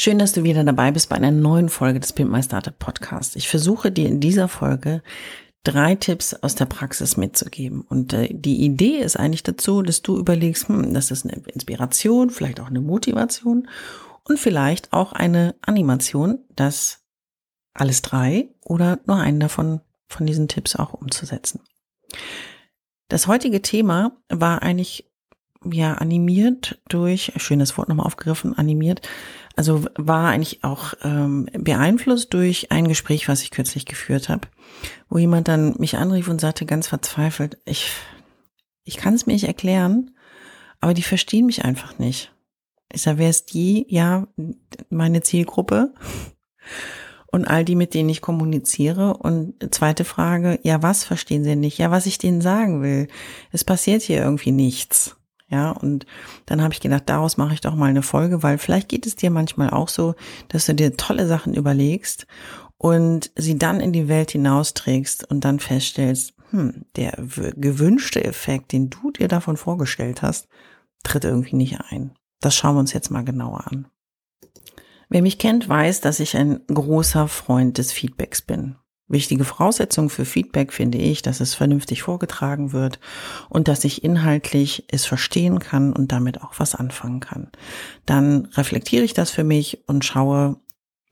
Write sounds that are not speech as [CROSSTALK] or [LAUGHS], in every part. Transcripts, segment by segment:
Schön, dass du wieder dabei bist bei einer neuen Folge des Pimp My Startup Podcast. Ich versuche dir in dieser Folge drei Tipps aus der Praxis mitzugeben. Und äh, die Idee ist eigentlich dazu, dass du überlegst, hm, das ist eine Inspiration, vielleicht auch eine Motivation und vielleicht auch eine Animation, das alles drei oder nur einen davon von diesen Tipps auch umzusetzen. Das heutige Thema war eigentlich ja animiert durch, schönes Wort nochmal aufgegriffen, animiert, also war eigentlich auch ähm, beeinflusst durch ein Gespräch, was ich kürzlich geführt habe, wo jemand dann mich anrief und sagte ganz verzweifelt, ich, ich kann es mir nicht erklären, aber die verstehen mich einfach nicht. Ich sage, wer ist die? Ja, meine Zielgruppe und all die, mit denen ich kommuniziere. Und zweite Frage, ja, was verstehen sie nicht? Ja, was ich denen sagen will. Es passiert hier irgendwie nichts. Ja, und dann habe ich gedacht, daraus mache ich doch mal eine Folge, weil vielleicht geht es dir manchmal auch so, dass du dir tolle Sachen überlegst und sie dann in die Welt hinausträgst und dann feststellst, hm, der gewünschte Effekt, den du dir davon vorgestellt hast, tritt irgendwie nicht ein. Das schauen wir uns jetzt mal genauer an. Wer mich kennt, weiß, dass ich ein großer Freund des Feedbacks bin. Wichtige Voraussetzung für Feedback finde ich, dass es vernünftig vorgetragen wird und dass ich inhaltlich es verstehen kann und damit auch was anfangen kann. Dann reflektiere ich das für mich und schaue,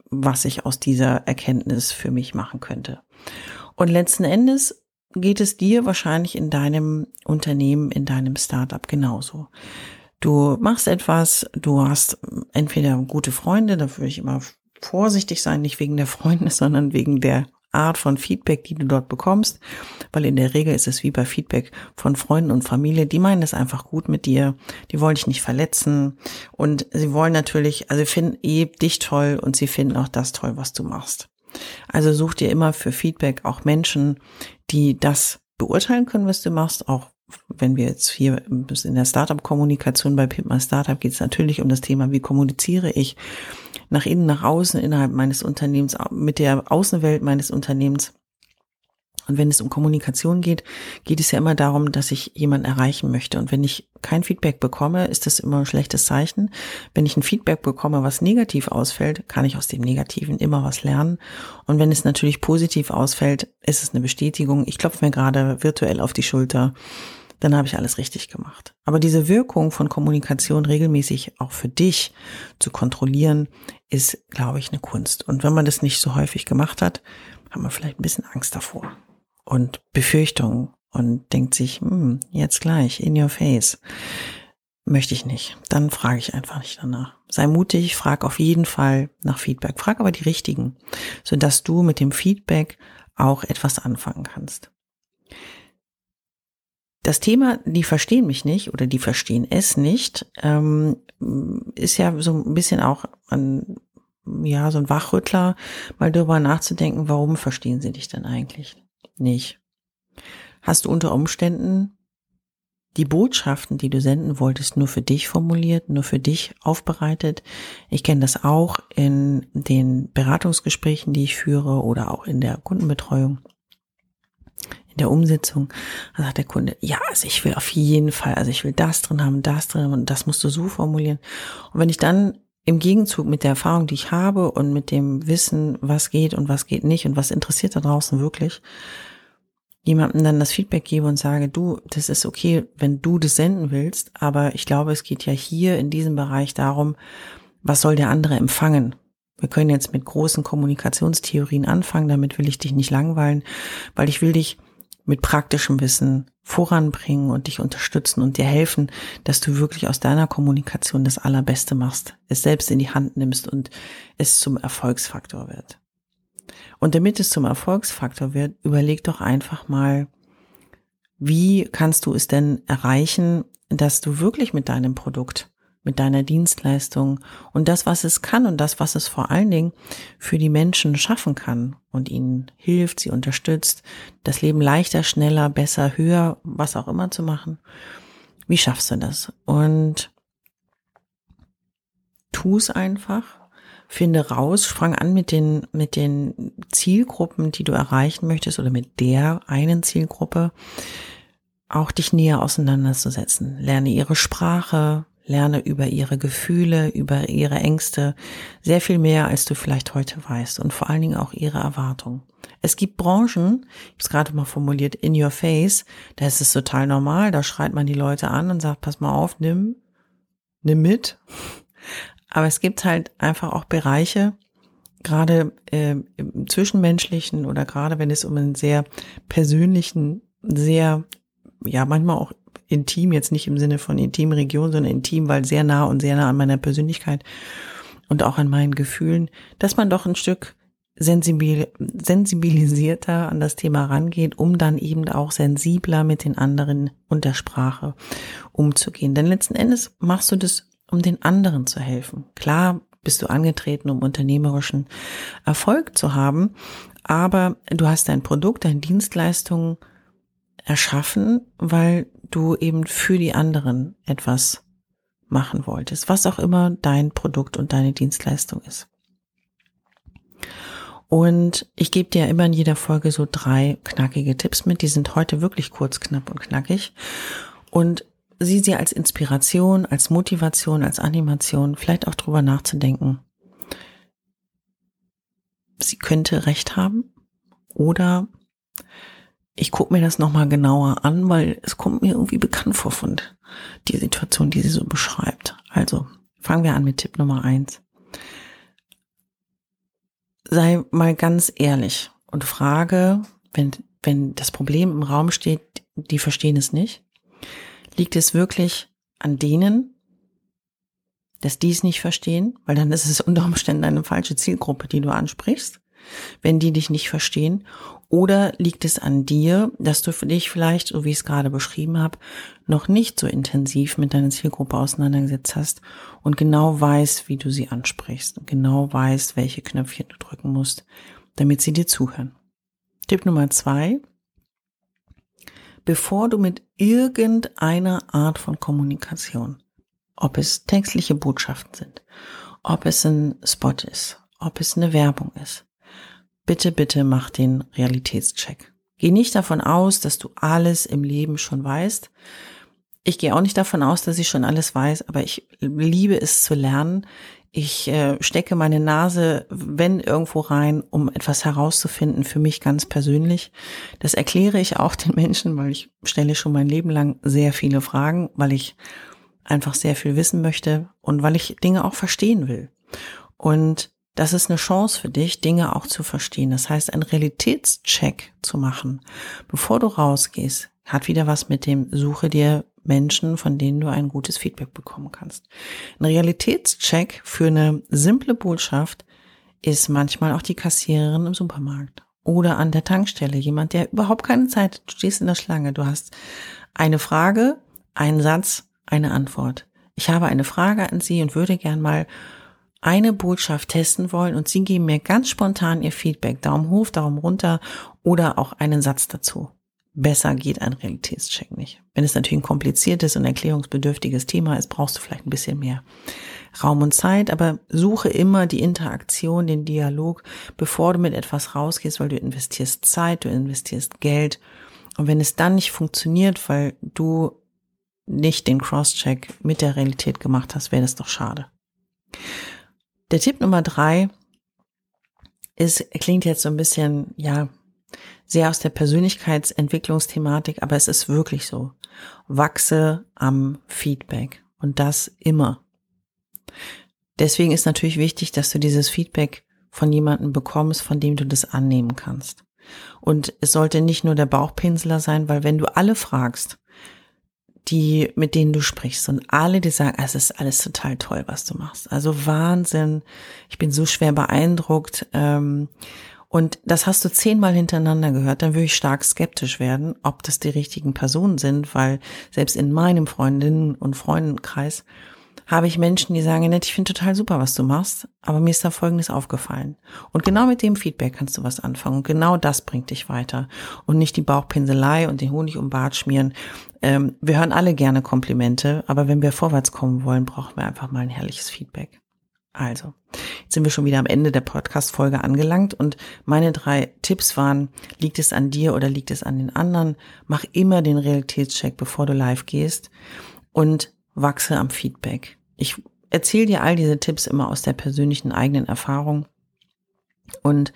was ich aus dieser Erkenntnis für mich machen könnte. Und letzten Endes geht es dir wahrscheinlich in deinem Unternehmen, in deinem Startup genauso. Du machst etwas, du hast entweder gute Freunde, da würde ich immer vorsichtig sein, nicht wegen der Freunde, [LAUGHS] sondern wegen der Art von Feedback, die du dort bekommst, weil in der Regel ist es wie bei Feedback von Freunden und Familie, die meinen es einfach gut mit dir, die wollen dich nicht verletzen und sie wollen natürlich, also finden eh dich toll und sie finden auch das toll, was du machst. Also such dir immer für Feedback auch Menschen, die das beurteilen können, was du machst, auch wenn wir jetzt hier in der Startup-Kommunikation bei Pimp Startup geht es natürlich um das Thema, wie kommuniziere ich nach innen, nach außen, innerhalb meines Unternehmens, mit der Außenwelt meines Unternehmens. Und wenn es um Kommunikation geht, geht es ja immer darum, dass ich jemanden erreichen möchte. Und wenn ich kein Feedback bekomme, ist das immer ein schlechtes Zeichen. Wenn ich ein Feedback bekomme, was negativ ausfällt, kann ich aus dem Negativen immer was lernen. Und wenn es natürlich positiv ausfällt, ist es eine Bestätigung. Ich klopfe mir gerade virtuell auf die Schulter dann habe ich alles richtig gemacht. Aber diese Wirkung von Kommunikation regelmäßig auch für dich zu kontrollieren, ist, glaube ich, eine Kunst. Und wenn man das nicht so häufig gemacht hat, hat man vielleicht ein bisschen Angst davor und Befürchtungen und denkt sich, hm, jetzt gleich, in your face. Möchte ich nicht. Dann frage ich einfach nicht danach. Sei mutig, frag auf jeden Fall nach Feedback. Frag aber die richtigen, sodass du mit dem Feedback auch etwas anfangen kannst. Das Thema, die verstehen mich nicht oder die verstehen es nicht, ähm, ist ja so ein bisschen auch ein, ja, so ein Wachrüttler, mal darüber nachzudenken, warum verstehen sie dich denn eigentlich nicht? Hast du unter Umständen die Botschaften, die du senden wolltest, nur für dich formuliert, nur für dich aufbereitet. Ich kenne das auch in den Beratungsgesprächen, die ich führe oder auch in der Kundenbetreuung der Umsetzung, da sagt der Kunde, ja, also ich will auf jeden Fall, also ich will das drin haben, das drin haben und das musst du so formulieren. Und wenn ich dann im Gegenzug mit der Erfahrung, die ich habe und mit dem Wissen, was geht und was geht nicht und was interessiert da draußen wirklich, jemandem dann das Feedback gebe und sage, du, das ist okay, wenn du das senden willst, aber ich glaube, es geht ja hier in diesem Bereich darum, was soll der andere empfangen? Wir können jetzt mit großen Kommunikationstheorien anfangen, damit will ich dich nicht langweilen, weil ich will dich mit praktischem Wissen voranbringen und dich unterstützen und dir helfen, dass du wirklich aus deiner Kommunikation das Allerbeste machst, es selbst in die Hand nimmst und es zum Erfolgsfaktor wird. Und damit es zum Erfolgsfaktor wird, überleg doch einfach mal, wie kannst du es denn erreichen, dass du wirklich mit deinem Produkt mit deiner Dienstleistung und das, was es kann und das, was es vor allen Dingen für die Menschen schaffen kann und ihnen hilft, sie unterstützt, das Leben leichter, schneller, besser, höher, was auch immer zu machen. Wie schaffst du das? Und tu es einfach, finde raus, fang an mit den, mit den Zielgruppen, die du erreichen möchtest oder mit der einen Zielgruppe auch dich näher auseinanderzusetzen. Lerne ihre Sprache, lerne über ihre Gefühle, über ihre Ängste sehr viel mehr, als du vielleicht heute weißt und vor allen Dingen auch ihre Erwartungen. Es gibt Branchen, ich habe es gerade mal formuliert, in your face, da ist es total normal, da schreit man die Leute an und sagt, pass mal auf, nimm, nimm mit. [LAUGHS] Aber es gibt halt einfach auch Bereiche, gerade äh, im Zwischenmenschlichen oder gerade wenn es um einen sehr persönlichen, sehr, ja, manchmal auch intim, jetzt nicht im Sinne von intim Region, sondern intim, weil sehr nah und sehr nah an meiner Persönlichkeit und auch an meinen Gefühlen, dass man doch ein Stück sensibil, sensibilisierter an das Thema rangeht, um dann eben auch sensibler mit den anderen und der Sprache umzugehen. Denn letzten Endes machst du das, um den anderen zu helfen. Klar bist du angetreten, um unternehmerischen Erfolg zu haben, aber du hast dein Produkt, deine Dienstleistungen erschaffen, weil du eben für die anderen etwas machen wolltest, was auch immer dein Produkt und deine Dienstleistung ist. Und ich gebe dir immer in jeder Folge so drei knackige Tipps mit. Die sind heute wirklich kurz, knapp und knackig. Und sieh sie als Inspiration, als Motivation, als Animation, vielleicht auch drüber nachzudenken. Sie könnte recht haben oder ich gucke mir das nochmal genauer an, weil es kommt mir irgendwie bekannt vor von die Situation, die sie so beschreibt. Also fangen wir an mit Tipp Nummer eins. Sei mal ganz ehrlich und frage, wenn, wenn das Problem im Raum steht, die verstehen es nicht, liegt es wirklich an denen, dass die es nicht verstehen, weil dann ist es unter Umständen eine falsche Zielgruppe, die du ansprichst, wenn die dich nicht verstehen. Oder liegt es an dir, dass du dich vielleicht, so wie ich es gerade beschrieben habe, noch nicht so intensiv mit deiner Zielgruppe auseinandergesetzt hast und genau weißt, wie du sie ansprichst und genau weißt, welche Knöpfchen du drücken musst, damit sie dir zuhören. Tipp Nummer zwei. Bevor du mit irgendeiner Art von Kommunikation, ob es textliche Botschaften sind, ob es ein Spot ist, ob es eine Werbung ist, bitte, bitte mach den Realitätscheck. Geh nicht davon aus, dass du alles im Leben schon weißt. Ich gehe auch nicht davon aus, dass ich schon alles weiß, aber ich liebe es zu lernen. Ich äh, stecke meine Nase, wenn irgendwo rein, um etwas herauszufinden, für mich ganz persönlich. Das erkläre ich auch [LAUGHS] den Menschen, weil ich stelle schon mein Leben lang sehr viele Fragen, weil ich einfach sehr viel wissen möchte und weil ich Dinge auch verstehen will. Und das ist eine Chance für dich, Dinge auch zu verstehen. Das heißt, einen Realitätscheck zu machen, bevor du rausgehst, hat wieder was mit dem Suche dir Menschen, von denen du ein gutes Feedback bekommen kannst. Ein Realitätscheck für eine simple Botschaft ist manchmal auch die Kassiererin im Supermarkt oder an der Tankstelle. Jemand, der überhaupt keine Zeit hat. Du stehst in der Schlange. Du hast eine Frage, einen Satz, eine Antwort. Ich habe eine Frage an Sie und würde gern mal eine Botschaft testen wollen und Sie geben mir ganz spontan Ihr Feedback, Daumen hoch, Daumen runter oder auch einen Satz dazu. Besser geht ein Realitätscheck nicht. Wenn es natürlich ein kompliziertes und erklärungsbedürftiges Thema ist, brauchst du vielleicht ein bisschen mehr Raum und Zeit, aber suche immer die Interaktion, den Dialog, bevor du mit etwas rausgehst, weil du investierst Zeit, du investierst Geld. Und wenn es dann nicht funktioniert, weil du nicht den Crosscheck mit der Realität gemacht hast, wäre das doch schade. Der Tipp Nummer drei ist, klingt jetzt so ein bisschen, ja, sehr aus der Persönlichkeitsentwicklungsthematik, aber es ist wirklich so. Wachse am Feedback und das immer. Deswegen ist natürlich wichtig, dass du dieses Feedback von jemandem bekommst, von dem du das annehmen kannst. Und es sollte nicht nur der Bauchpinsler sein, weil wenn du alle fragst, die, mit denen du sprichst und alle, die sagen, es ist alles total toll, was du machst. Also Wahnsinn. Ich bin so schwer beeindruckt. Ähm, und das hast du zehnmal hintereinander gehört, dann würde ich stark skeptisch werden, ob das die richtigen Personen sind, weil selbst in meinem Freundinnen- und Freundenkreis habe ich Menschen, die sagen, Nett, ich finde total super, was du machst, aber mir ist da Folgendes aufgefallen. Und genau mit dem Feedback kannst du was anfangen. Und genau das bringt dich weiter. Und nicht die Bauchpinselei und den Honig um Bart schmieren. Ähm, wir hören alle gerne Komplimente, aber wenn wir vorwärts kommen wollen, brauchen wir einfach mal ein herrliches Feedback. Also, jetzt sind wir schon wieder am Ende der Podcast-Folge angelangt und meine drei Tipps waren, liegt es an dir oder liegt es an den anderen? Mach immer den Realitätscheck, bevor du live gehst und wachse am Feedback. Ich erzähle dir all diese Tipps immer aus der persönlichen eigenen Erfahrung und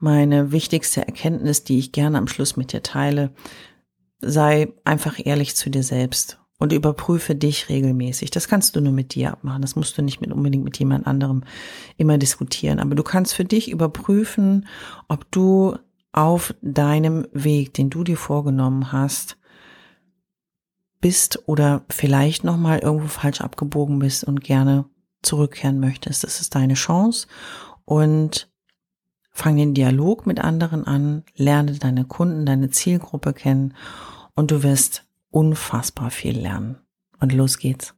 meine wichtigste Erkenntnis, die ich gerne am Schluss mit dir teile, sei einfach ehrlich zu dir selbst und überprüfe dich regelmäßig. Das kannst du nur mit dir abmachen. Das musst du nicht mit, unbedingt mit jemand anderem immer diskutieren. Aber du kannst für dich überprüfen, ob du auf deinem Weg, den du dir vorgenommen hast, bist oder vielleicht nochmal irgendwo falsch abgebogen bist und gerne zurückkehren möchtest. Das ist deine Chance und fang den Dialog mit anderen an, lerne deine Kunden, deine Zielgruppe kennen und du wirst unfassbar viel lernen. Und los geht's.